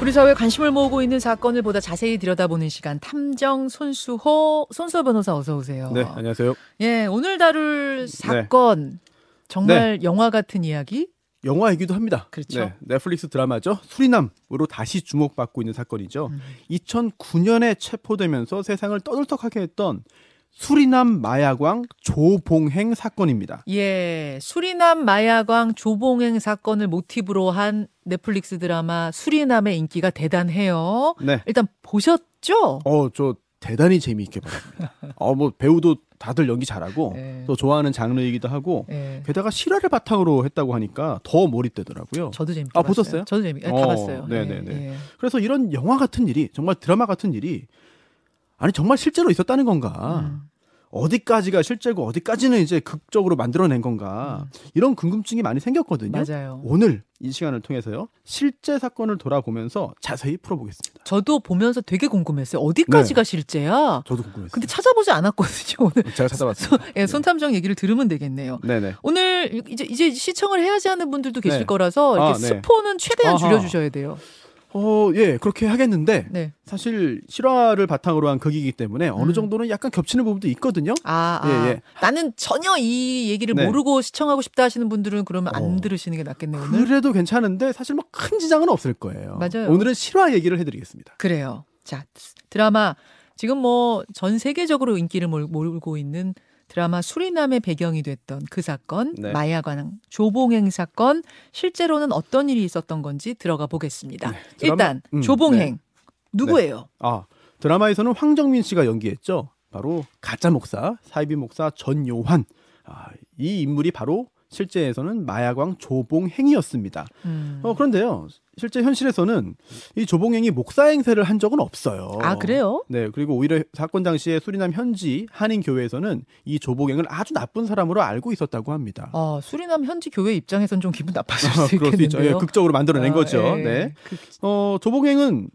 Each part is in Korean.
우리 사회에 관심을 모으고 있는 사건을 보다 자세히 들여다보는 시간 탐정 손수호 손수호 변호사 어서 오세요. 네, 안녕하세요. 예, 오늘 다룰 사건 정말 영화 같은 이야기? 영화이기도 합니다. 그렇죠. 네, 넷플릭스 드라마죠. 수리남으로 다시 주목받고 있는 사건이죠. 음. 2009년에 체포되면서 세상을 떠들썩하게 했던 수리남 마야광 조봉행 사건입니다. 예, 수리남 마야광 조봉행 사건을 모티브로 한 넷플릭스 드라마 수리남의 인기가 대단해요. 네. 일단 보셨죠? 어, 저 대단히 재미있게 봤습니다. 어, 뭐 배우도 다들 연기 잘하고 네. 또 좋아하는 장르이기도 하고 예. 게다가 실화를 바탕으로 했다고 하니까 더 몰입되더라고요. 저도 재밌게 아, 봤어요. 보셨어요? 저도 재밌게 다 어, 봤어요. 네네네. 예, 예. 그래서 이런 영화 같은 일이 정말 드라마 같은 일이 아니 정말 실제로 있었다는 건가? 음. 어디까지가 실제고 어디까지는 이제 극적으로 만들어낸 건가? 이런 궁금증이 많이 생겼거든요. 음. 맞아요. 오늘 이 시간을 통해서요 실제 사건을 돌아보면서 자세히 풀어보겠습니다. 저도 보면서 되게 궁금했어요. 어디까지가 실제야? 저도 궁금했어요. 근데 찾아보지 않았거든요. 오늘 제가 찾아봤어요. 예, 손탐정 얘기를 들으면 되겠네요. 네네. 오늘 이제 이제 시청을 해야지 하는 분들도 계실 네. 거라서 이렇게 아, 네. 스포는 최대한 아하. 줄여주셔야 돼요. 어, 예, 그렇게 하겠는데 네. 사실 실화를 바탕으로 한 극이기 때문에 어느 음. 정도는 약간 겹치는 부분도 있거든요. 아, 아. 예, 예. 나는 전혀 이 얘기를 네. 모르고 시청하고 싶다 하시는 분들은 그러면 안 어. 들으시는 게 낫겠네요. 오늘. 그래도 괜찮은데 사실 뭐 큰 지장은 없을 거예요. 맞아요. 오늘은 실화 얘기를 해드리겠습니다. 그래요. 자, 드라마 지금 뭐 전 세계적으로 인기를 몰- 몰고 있는 드라마 수리남의 배경이 됐던 그 사건, 네. 마야관 조봉행 사건, 실제로는 어떤 일이 있었던 건지 들어가 보겠습니다. 네, 드라마- 일단 음, 조봉행 누구예요? 아 드라마에서는 황정민 씨가 연기했죠. 바로 가짜 목사 사이비 목사 전요환. 아, 이 인물이 바로 실제에서는 마야광 조봉행이었습니다. 음. 어, 그런데요, 실제 현실에서는 이 조봉행이 목사 행세를 한 적은 없어요. 아 그래요? 네, 그리고 오히려 사건 당시에 수리남 현지 한인 교회에서는 이 조봉행을 아주 나쁜 사람으로 알고 있었다고 합니다. 어, 수리남 현지 교회 입장에선 좀 기분 나빴을 아, 수 그럴 수. 예, 있겠는데요. 극적으로 만들어낸 아, 거죠. 예. 네. 그- 어, 조봉행은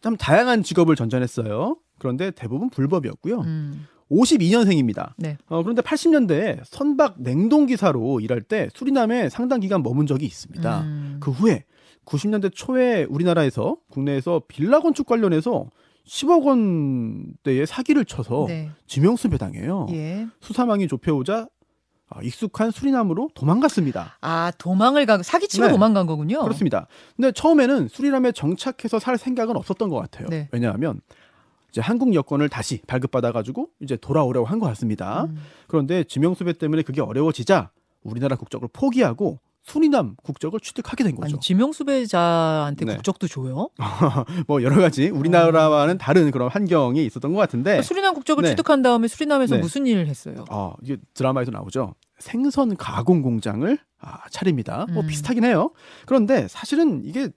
참 다양한 직업을 전전했어요. 그런데 대부분 불법이었고요. 음, 52년생입니다. 네. 어, 그런데 80년대에 선박 냉동기사로 일할 때 수리남에 상당 기간 머문 적이 있습니다. 음. 그 후에 90년대 초에 우리나라에서 국내에서 빌라 건축 관련해서 10억 원대의 사기를 쳐서 네. 지명수배 당해요. 예. 수사망이 좁혀오자 아, 익숙한 수리남으로 도망갔습니다. 아 도망을 가 사기치고 네. 도망간 거군요. 그렇습니다. 근데 처음에는 수리남에 정착해서 살 생각은 없었던 것 같아요. 네. 왜냐하면 이제 한국 여권을 다시 발급받아가지고 이제 돌아오려고 한 것 같습니다. 음. 그런데 지명수배 때문에 그게 어려워지자 우리나라 국적을 포기하고 수리남 국적을 취득하게 된 거죠. 아니 지명 수배자한테 네. 국적도 줘요? 뭐 여러 가지 우리나라와는 다른 그런 환경이 있었던 것 같은데 수리남 국적을 네. 취득한 다음에 수리남에서 네. 무슨 일을 했어요? 아 이게 드라마에도 나오죠. 생선 가공 공장을 아, 차립니다. 뭐 음. 비슷하긴 해요. 그런데 사실은 이게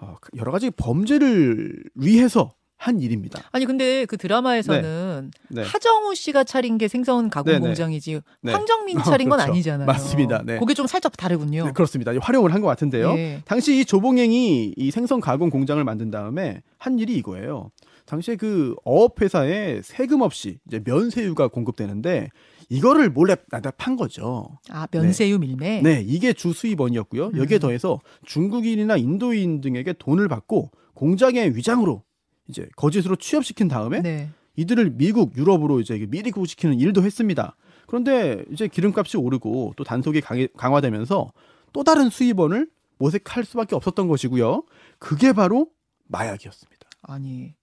어, 여러 가지 범죄를 위해서 한 일입니다. 아니 근데 그 드라마에서는 네. 하정우 씨가 차린 게 생선 가공 네네. 공장이지 네. 황정민 차린 건 그렇죠. 아니잖아요. 맞습니다. 네. 그게 좀 살짝 다르군요. 네, 그렇습니다. 활용을 한 것 같은데요. 예. 당시 이 조봉행이 이 생선 가공 공장을 만든 다음에 한 일이 이거예요. 당시에 그 어업 회사에 세금 없이 이제 면세유가 공급되는데 이거를 몰래 나다 판 거죠. 아 면세유 밀매. 네, 이게 주 수입원이었고요. 여기에 음. 더해서 중국인이나 인도인 등에게 돈을 받고 공장의 위장으로 이제 거짓으로 취업시킨 다음에 네. 이들을 미국, 유럽으로 이제 미리 구시키는 일도 했습니다. 그런데 이제 기름값이 오르고 또 단속이 강해- 강화되면서 또 다른 수입원을 모색할 수밖에 없었던 것이고요. 그게 바로 마약이었습니다. 아니.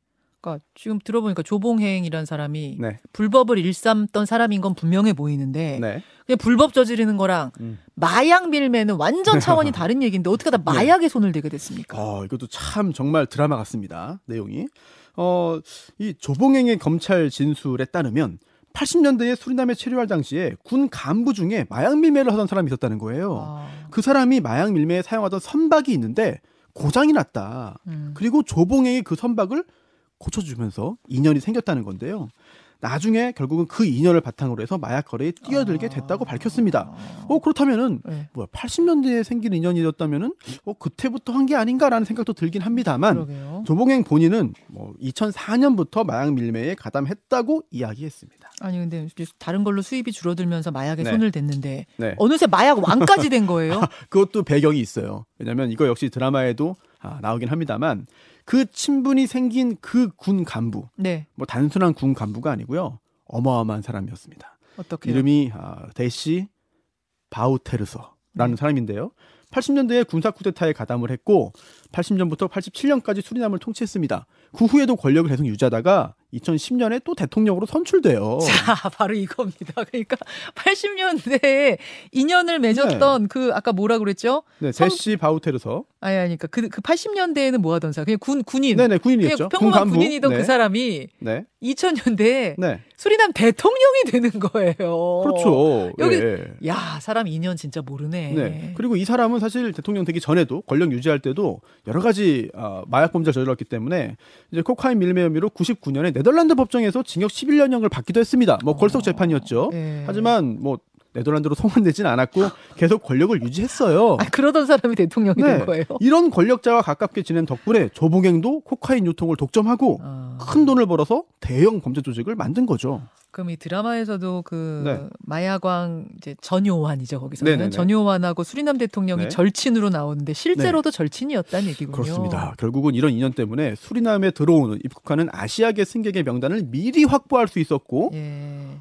그러니까 지금 들어보니까 조봉행이란 사람이 네, 불법을 일삼던 사람인 건 분명해 보이는데 네. 그냥 불법 저지르는 거랑 음. 마약 밀매는 완전 차원이 다른 얘기인데 어떻게 다 마약에 손을 대게 됐습니까? 어, 이것도 참 정말 드라마 같습니다. 내용이. 어, 이 조봉행의 검찰 진술에 따르면 80년대에 수리남에 체류할 당시에 군 간부 중에 마약 밀매를 하던 사람이 있었다는 거예요. 아, 그 사람이 마약 밀매에 사용하던 선박이 있는데 고장이 났다. 음. 그리고 조봉행이 그 선박을 고쳐주면서 인연이 생겼다는 건데요. 나중에 결국은 그 인연을 바탕으로 해서 마약 거래에 뛰어들게 됐다고 밝혔습니다. 어 그렇다면은 네. 뭐야 80년대에 생긴 인연이었다면은 어 그때부터 한 게 아닌가라는 생각도 들긴 합니다만 그러게요. 조봉행 본인은 뭐 2004년부터 마약 밀매에 가담했다고 이야기했습니다. 아니 근데 다른 걸로 수입이 줄어들면서 마약에 네. 손을 댔는데 네. 어느새 마약 왕까지 된 거예요. 그것도 배경이 있어요. 왜냐면 이거 역시 드라마에도 아, 나오긴 합니다만 그 친분이 생긴 그 군 간부 네. 뭐 단순한 군 간부가 아니고요 어마어마한 사람이었습니다. 어떻게 이름이 아, 데시 바우테르서라는 네. 사람인데요. 80년대에 군사 쿠데타에 가담을 했고 80년부터 87년까지 수리남을 통치했습니다. 그 후에도 권력을 계속 유지하다가 2010년에 또 대통령으로 선출돼요. 자, 바로 이겁니다. 그러니까 80년대에 인연을 맺었던 그 아까 뭐라 그랬죠? 네, 선- 데시 바우테르서. 아니 아니까 그, 그 80년대에는 뭐 하던 사람? 그냥 군 군인. 네네 그냥 군인이었죠. 평범한 군간부. 군인이던 네. 그 사람이 네. 2000년대에 네. 수리남 대통령이 되는 거예요. 그렇죠. 여기- 예. 야, 사람 인연 진짜 모르네. 네. 그리고 이 사람은 사실 대통령 되기 전에도 권력 유지할 때도 여러 가지 아, 마약 범죄를 저질렀기 때문에 이제 코카인 밀매 혐의로 99년에 네덜란드 법정에서 징역 11년형을 받기도 했습니다. 뭐 걸석 재판이었죠. 예. 하지만 뭐 네덜란드로 송환되진 않았고 계속 권력을 유지했어요. 아, 그러던 사람이 대통령이 네. 된 거예요. 이런 권력자와 가깝게 지낸 덕분에 조봉행도 코카인 유통을 독점하고 아, 큰 돈을 벌어서 대형 범죄 조직을 만든 거죠. 그럼 이 드라마에서도 그 네. 마야광 이제 전요환이죠 거기서는 네네네. 전요환하고 수리남 대통령이 네. 절친으로 나오는데 실제로도 절친이었다는 얘기군요. 그렇습니다. 결국은 이런 인연 때문에 수리남에 들어오는 입국하는 아시아계 승객의 명단을 미리 확보할 수 있었고 예.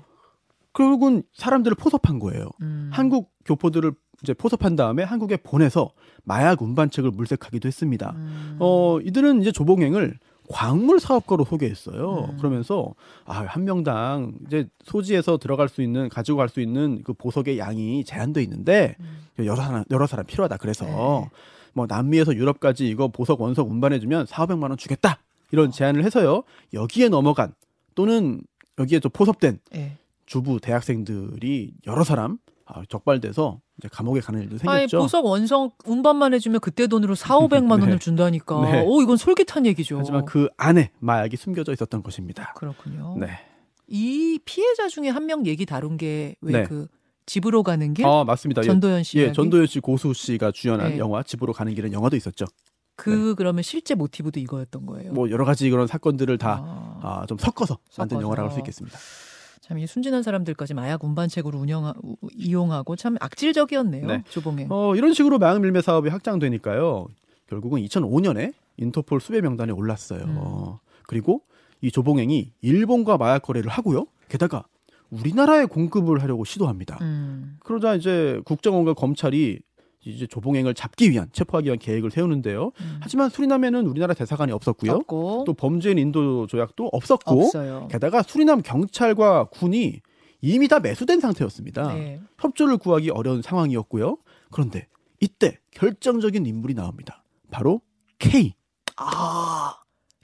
결국은 사람들을 포섭한 거예요. 음. 한국 교포들을 이제 포섭한 다음에 한국에 보내서 마약 운반책을 물색하기도 했습니다. 음. 어 이들은 이제 조봉행을 광물 사업가로 소개했어요. 음. 그러면서 아, 한 명당 이제 소지에서 들어갈 수 있는 가지고 갈 수 있는 그 보석의 양이 제한돼 있는데 음. 여러 사람 여러 사람 필요하다. 그래서 네. 뭐 남미에서 유럽까지 이거 보석 원석 운반해 주면 4,500만 원 주겠다. 이런 제안을 해서요. 여기에 넘어간 또는 여기에 또 포섭된 예. 주부 대학생들이 여러 사람 아, 적발돼서 이제 감옥에 가는 일도 생겼죠. 보석 원석 운반만 해주면 그때 돈으로 4, 500만 원을 네. 준다니까. 네. 오 이건 솔깃한 얘기죠. 하지만 그 안에 마약이 숨겨져 있었던 것입니다. 그렇군요. 네. 이 피해자 중에 한 명 얘기 다룬 게왜 네. 그 집으로 가는 길 아 맞습니다. 예, 전도연 씨 예? 전도연 씨 고수 씨가 주연한 네. 영화 집으로 가는 길은 영화도 있었죠. 그 그러면 실제 모티브도 이거였던 거예요. 뭐 여러 가지 그런 사건들을 다 아, 아, 좀 섞어서 만든 섞어서. 영화라고 할 수 있겠습니다. 참 이 순진한 사람들까지 마약 운반책으로 운영 이용하고 참 악질적이었네요. 네. 조봉행. 어, 이런 식으로 마약 밀매 사업이 확장되니까요. 결국은 2005년에 인터폴 수배 명단에 올랐어요. 음. 그리고 이 조봉행이 일본과 마약 거래를 하고요. 게다가 우리나라에 공급을 하려고 시도합니다. 음. 그러자 이제 국정원과 검찰이 이제 조봉행을 잡기 위한 체포하기 위한 계획을 세우는데요. 음. 하지만 수리남에는 우리나라 대사관이 없었고요. 없고 또 범죄인 인도 조약도 없었고 없어요. 게다가 수리남 경찰과 군이 이미 다 매수된 상태였습니다. 네. 협조를 구하기 어려운 상황이었고요. 그런데 이때 결정적인 인물이 나옵니다. 바로 K. 아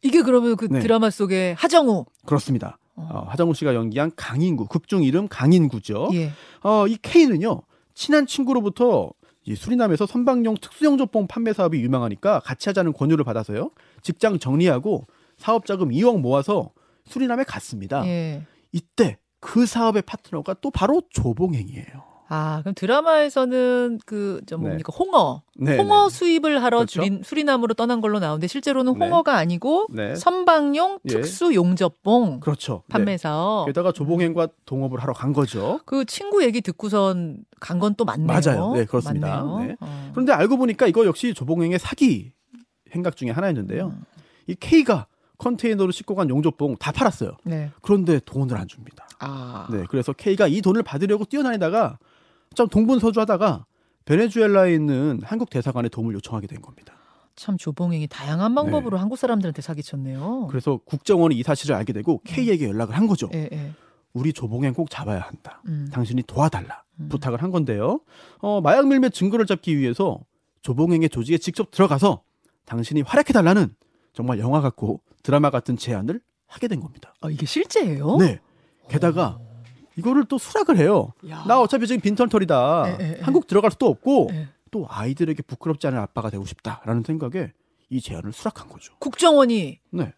이게 그러면 그 네. 드라마 속에 하정우. 그렇습니다. 어. 어, 하정우 씨가 연기한 강인구, 극중 이름 강인구죠. 예. 어, 이 K는요, 친한 친구로부터 이 수리남에서 선박용 특수영조봉 판매 사업이 유명하니까 같이 하자는 권유를 받아서요. 직장 정리하고 사업 자금 2억 모아서 수리남에 갔습니다. 예. 이때 그 사업의 파트너가 또 바로 조봉행이에요. 아 그럼 드라마에서는 그저 네. 뭡니까 홍어. 네, 홍어 네. 수입을 하러 그렇죠. 주린, 수리남으로 떠난 걸로 나오는데 실제로는 네. 홍어가 아니고 네. 선박용 예. 특수 용접봉 그렇죠. 판매 네. 사업. 게다가 조봉행과 동업을 하러 간 거죠. 그 친구 얘기 듣고선 간 건 또 맞네요. 맞아요. 네, 그렇습니다. 네. 어. 그런데 알고 보니까 이거 역시 조봉행의 사기 행각 중에 하나였는데요. 음. 이 K가 컨테이너로 싣고 간 용접봉 다 팔았어요. 네. 그런데 돈을 안 줍니다. 아. 네, 그래서 K가 이 돈을 받으려고 뛰어다니다가 좀 동분서주하다가 베네수엘라에 있는 한국 대사관에 도움을 요청하게 된 겁니다. 참 조봉행이 다양한 방법으로 한국 사람들한테 사기쳤네요. 네. 그래서 국정원이 이 사실을 알게 되고 K에게 연락을 한 거죠. 예, 예. 우리 조봉행 꼭 잡아야 한다. 음. 당신이 도와달라. 음. 부탁을 한 건데요. 어, 마약 밀매 증거를 잡기 위해서 조봉행의 조직에 직접 들어가서 당신이 활약해 달라는 정말 영화 같고 드라마 같은 제안을 하게 된 겁니다. 아, 이게 실제예요? 네. 게다가 이거를 또 수락을 해요. 야. 나 어차피 지금 빈털털이다. 에, 에, 에. 한국 들어갈 수도 없고 예. 또 아이들에게 부끄럽지 않은 아빠가 되고 싶다라는 생각에 이 제안을 수락한 거죠. 국정원이 네.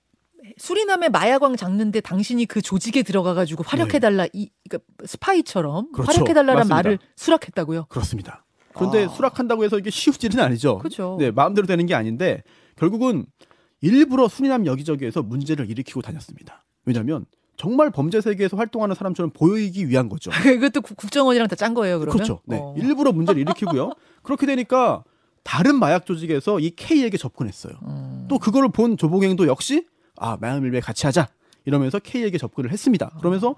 수리남의 마야광 잡는데 당신이 그 조직에 들어가가지고 활약해달라 이 그러니까 스파이처럼 네. 그렇죠. 활약해달라는. 말을 수락했다고요. 그렇습니다. 그런데 아. 수락한다고 해서 이게 일은 아니죠. 그죠. 네, 마음대로 되는 게 아닌데 결국은 일부러 수리남 여기저기에서 문제를 일으키고 다녔습니다. 왜냐하면 정말 범죄 세계에서 활동하는 사람처럼 보이기 위한 거죠. 이것도 국- 국정원이랑 다 짠 거예요. 그러면 그렇죠. 네. 어. 일부러 문제를 일으키고요. 그렇게 되니까 다른 마약 조직에서 이 K에게 접근했어요. 음. 또 그거를 본 조봉행도 역시 아 마약 밀매 같이 하자 이러면서 K에게 접근을 했습니다. 그러면서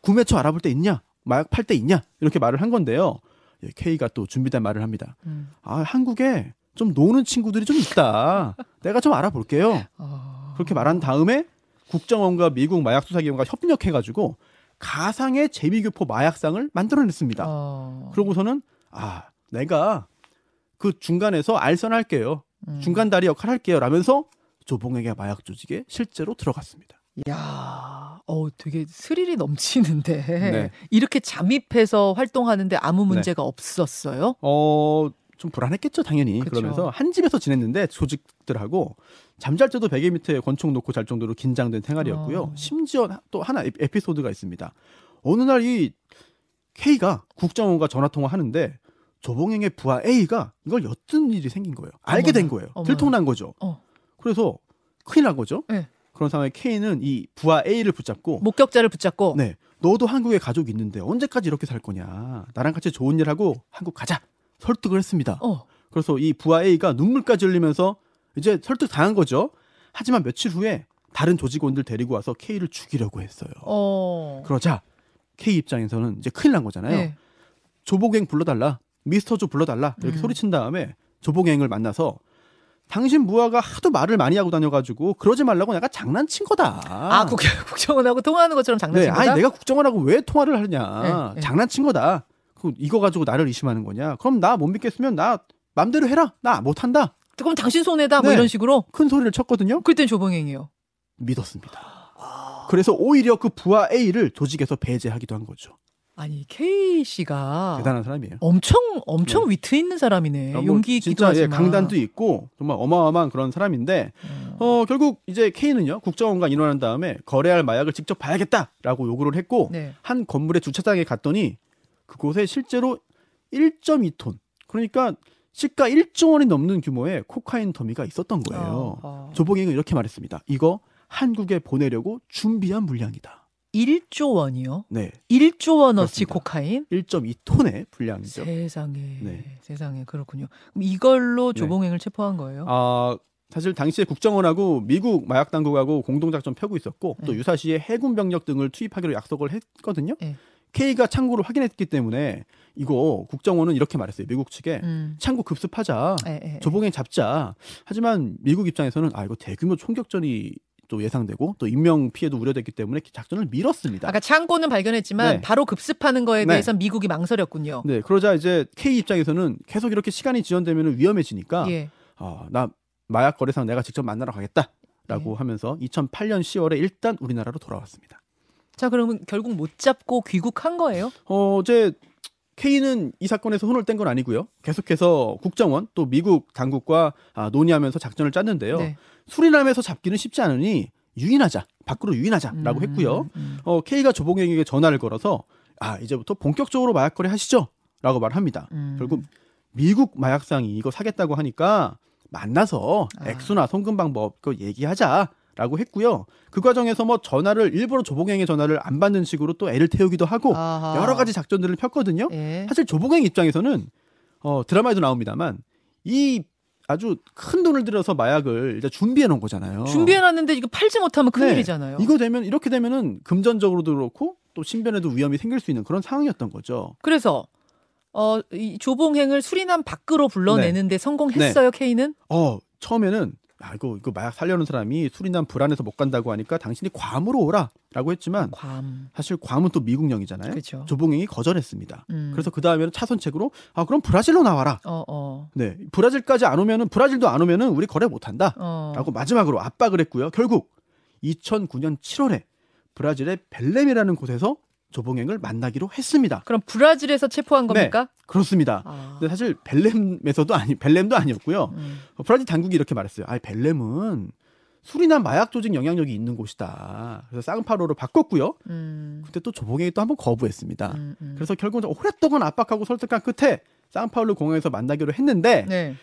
구매처 알아볼 때 있냐, 마약 팔 때 있냐 이렇게 말을 한 건데요. 예, K가 또 준비된 말을 합니다. 음. 아 한국에 좀 노는 친구들이 좀 있다. 내가 좀 알아볼게요. 아. 그렇게 말한 다음에 국정원과 미국 마약 수사기관과 협력해가지고 가상의 제비교포 마약상을 만들어냈습니다. 어. 그러고서는 아 내가 그 중간에서 알선할게요. 음. 중간 다리 역할 할게요. 라면서 조봉에게 마약 조직에 실제로 들어갔습니다. 야, 어, 되게 스릴이 넘치는데 네. 이렇게 잠입해서 활동하는데 아무 문제가 없었어요? 어, 좀 불안했겠죠, 당연히. 그쵸. 그러면서 한 집에서 지냈는데 조직들하고 잠잘 때도 베개 밑에 권총 놓고 잘 정도로 긴장된 생활이었고요. 어. 심지어 또 하나 에- 에피소드가 있습니다. 어느 날 이 K가 국정원과 전화 통화하는데 조봉행의 부하 A가 이걸 엿든 일이 생긴 거예요. 알게 된 어머나, 거예요. 어머나. 들통난 거죠. 어. 그래서 큰일 난 거죠. 네. 그런 상황에 K는 이 부하 A를 붙잡고 목격자를 붙잡고 네, 너도 한국에 가족이 있는데 언제까지 이렇게 살 거냐? 나랑 같이 좋은 일 하고 한국 가자. 설득을 했습니다. 어. 그래서 이 부하 A가 눈물까지 흘리면서 이제 설득 당한 거죠. 하지만 며칠 후에 다른 조직원들 데리고 와서 K를 죽이려고 했어요. 어. 그러자 K 입장에서는 이제 큰일 난 거잖아요. 네. 조복행 불러달라, 미스터 조 불러달라 이렇게 음. 소리친 다음에 조복행을 만나서 당신 부하가 하도 말을 많이 하고 다녀가지고 그러지 말라고 내가 장난친 거다. 아, 국, 국정원하고 통화하는 것처럼 네, 장난친 거다? 아니 내가 국정원하고 왜 통화를 하느냐? 네, 네. 장난친 거다. 그 이거 가지고 나를 의심하는 거냐? 그럼 나 못 믿겠으면 나 맘대로 해라. 나 못한다. 그럼 당신 손해다 뭐 네. 이런 식으로 큰 소리를 쳤거든요. 그땐 조봉행이요. 믿었습니다. 그래서 오히려 그 부하 A를 조직에서 배제하기도 한 거죠. 아니 K 씨가 대단한 사람이에요. 엄청 엄청 위트 있는 사람이네. 뭐 용기 진짜 예, 하지만. 강단도 있고 정말 어마어마한 그런 사람인데 어. 어 결국 이제 K는요 국정원과 인원한 다음에 거래할 마약을 직접 봐야겠다라고 요구를 했고 네. 한 건물의 주차장에 갔더니 그곳에 실제로 1.2톤 그러니까 시가 1조 원이 넘는 규모의 코카인 더미가 있었던 거예요. 어, 어. 조봉행은 이렇게 말했습니다. 이거 한국에 보내려고 준비한 물량이다. 1조 원이요? 네, 1조 원어치 그렇습니다. 코카인? 1.2톤의 분량이죠. 세상에. 네. 세상에 그렇군요. 그럼 이걸로 네. 조봉행을 체포한 거예요? 아 사실 당시에 국정원하고 미국 마약 당국하고 공동 작전 펴고 있었고 또 네. 유사시에 해군 병력 등을 투입하기로 약속을 했거든요. 네. K가 창구를 확인했기 때문에 이거 국정원은 이렇게 말했어요. 미국 측에 음. 창구 급습하자. 예, 예, 예. 조봉행 잡자. 하지만 미국 입장에서는 아 이거 대규모 총격전이 또 예상되고 또 인명 피해도 우려됐기 때문에 작전을 미뤘습니다. 아까 창고는 발견했지만 네. 바로 급습하는 거에 네. 대해서 미국이 망설였군요. 네, 그러자 이제 K 입장에서는 계속 이렇게 시간이 지연되면 위험해지니까 예. 아, 나 마약 거래상 내가 직접 만나러 가겠다라고 네. 하면서 2008년 10월에 일단 우리나라로 돌아왔습니다. 자, 그러면 결국 못 잡고 귀국한 거예요? 어, 이제 K는 이 사건에서 손을 뗀 건 아니고요. 계속해서 국정원 또 미국 당국과 아, 논의하면서 작전을 짰는데요. 네. 수리남에서 잡기는 쉽지 않으니 유인하자, 밖으로 유인하자라고 음, 했고요. 음. 어, K가 조봉행에게 전화를 걸어서 아 이제부터 본격적으로 마약 거래 하시죠라고 말합니다. 음. 결국 미국 마약상이 이거 사겠다고 하니까 만나서 아. 액수나 송금 방법 그거 얘기하자 라고 했고요. 그 과정에서 뭐 전화를 일부러 조봉행의 전화를 안 받는 식으로 또 애를 태우기도 하고 아하. 여러 가지 작전들을 폈거든요. 예. 사실 조봉행 입장에서는 어, 드라마에도 나옵니다만 이 아주 큰 돈을 들여서 마약을 이제 준비해 놓은 거잖아요. 준비해 놨는데 이거 팔지 못하면 네. 큰일이잖아요. 이거 되면 이렇게 되면은 금전적으로도 그렇고 또 신변에도 위험이 생길 수 있는 그런 상황이었던 거죠. 그래서 어, 이 조봉행을 수리남 밖으로 불러내는데 성공했어요, K는? 어 처음에는 아 이거 이거 마약 살려는 사람이 수리남 불안해서 못 간다고 하니까 당신이 괌으로 오라라고 했지만 괌. 사실 괌은 또 미국령이잖아요. 그렇죠. 조봉행이 거절했습니다. 음. 그래서 그 다음에는 차선책으로 아 그럼 브라질로 나와라. 어, 어. 네 브라질까지 안 오면은 브라질도 안 오면은 우리 거래 못 한다. 어. 라고 마지막으로 압박을 했고요. 결국 2009년 7월에 브라질의 벨렘이라는 곳에서 조봉행을 만나기로 했습니다. 그럼 브라질에서 체포한 네. 겁니까? 그렇습니다. 아. 근데 사실 벨렘에서도 아니 벨렘도 아니었고요. 음. 어, 브라질 당국이 이렇게 말했어요. 아, 벨렘은 수리남 마약 조직 영향력이 있는 곳이다. 그래서 쌍파로로 바꿨고요. 음. 그때 또 조봉행이 또 한번 거부했습니다. 음, 음. 그래서 결국은 오랫동안 압박하고 설득한 끝에 쌍파울루 공항에서 만나기로 했는데 네.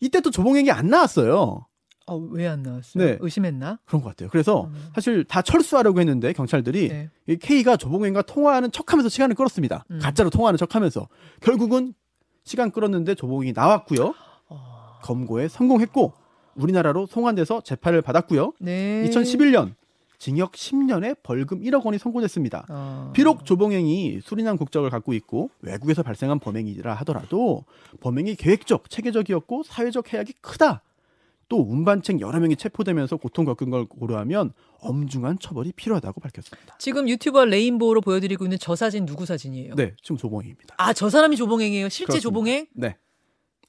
이때 또 조봉행이 안 나왔어요. 어, 왜안 나왔어요? 네. 의심했나? 그런 것 같아요. 그래서 음. 사실 다 철수하려고 했는데 경찰들이 네. 이 K가 조봉행과 통화하는 척하면서 시간을 끌었습니다. 음. 가짜로 통화하는 척하면서 결국은 시간 끌었는데 조봉행이 나왔고요. 어. 검거에 성공했고 우리나라로 송환돼서 재판을 받았고요. 네. 2011년 징역 10년에 벌금 1억 원이 선고됐습니다. 어. 비록 조봉행이 수리남 국적을 갖고 있고 외국에서 발생한 범행이라 하더라도 범행이 계획적, 체계적이었고 사회적 해악이 크다. 또 운반책 여러 명이 체포되면서 고통 겪은 걸 고려하면 엄중한 처벌이 필요하다고 밝혔습니다. 지금 유튜버 레인보우로 보여드리고 있는 저 사진 누구 사진이에요? 네, 지금 조봉행입니다. 아, 저 사람이 조봉행이에요. 실제 그렇습니다. 조봉행? 네.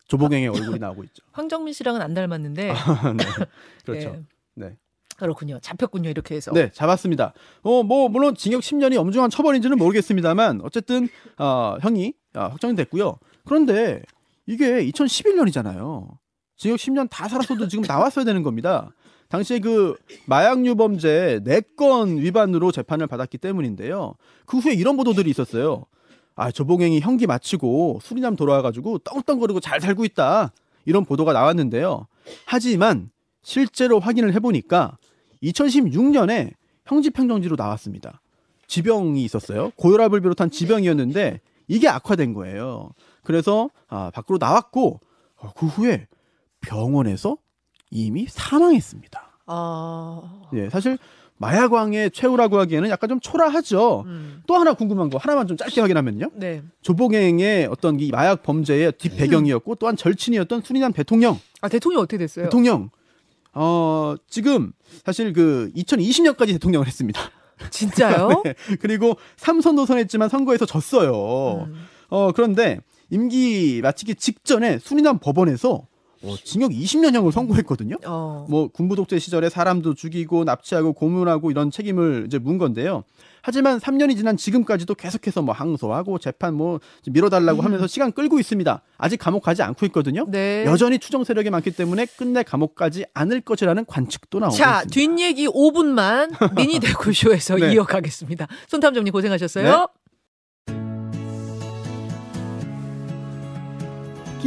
조봉행의 얼굴이 나오고 있죠. 황정민 씨랑은 안 닮았는데. 네. 그렇죠. 예. 네. 그렇군요. 잡혔군요. 이렇게 해서. 네, 잡았습니다. 어, 뭐 물론 징역 10년이 엄중한 처벌인지는 모르겠습니다만 어쨌든 어, 형이 아, 확정이 됐고요. 그런데 이게 2011년이잖아요. 징역 10년 다 살았어도 지금 나왔어야 되는 겁니다. 당시에 그 마약 유범죄 4건 위반으로 재판을 받았기 때문인데요. 그 후에 이런 보도들이 있었어요. 아, 조봉행이 형기 마치고 수리남 돌아와가지고 떵떵거리고 잘 살고 있다. 이런 보도가 나왔는데요. 하지만 실제로 확인을 해보니까 2016년에 형집행정지로 나왔습니다. 지병이 있었어요. 고혈압을 비롯한 지병이었는데 이게 악화된 거예요. 그래서 아, 밖으로 나왔고 어, 그 후에 병원에서 이미 사망했습니다. 아. 예, 사실 마약왕의 최후라고 하기에는 약간 좀 초라하죠. 음. 또 하나 궁금한 거 하나만 좀 짧게 확인하면요. 네. 조봉행의 어떤 이 마약 범죄의 뒷 배경이었고 또한 절친이었던 수리남 대통령 아, 대통령 어떻게 됐어요? 대통령 어 지금 사실 그 2020년까지 대통령을 했습니다. 진짜요? 네. 그리고 삼선 도선했지만 선거에서 졌어요. 음. 어 그런데 임기 마치기 직전에 수리남 법원에서 어, 징역 20년형을 선고했거든요. 어. 뭐 군부 독재 시절에 사람도 죽이고 납치하고 고문하고 이런 책임을 이제 문 건데요. 하지만 3년이 지난 지금까지도 계속해서 뭐 항소하고 재판 뭐 밀어달라고 음. 하면서 시간 끌고 있습니다. 아직 감옥 가지 않고 있거든요. 네. 여전히 추정 세력이 많기 때문에 끝내 감옥 가지 않을 것이라는 관측도 나오고 자, 있습니다. 뒷얘기 5분만 미니 대구쇼에서 네. 이어가겠습니다. 손탐정님 고생하셨어요.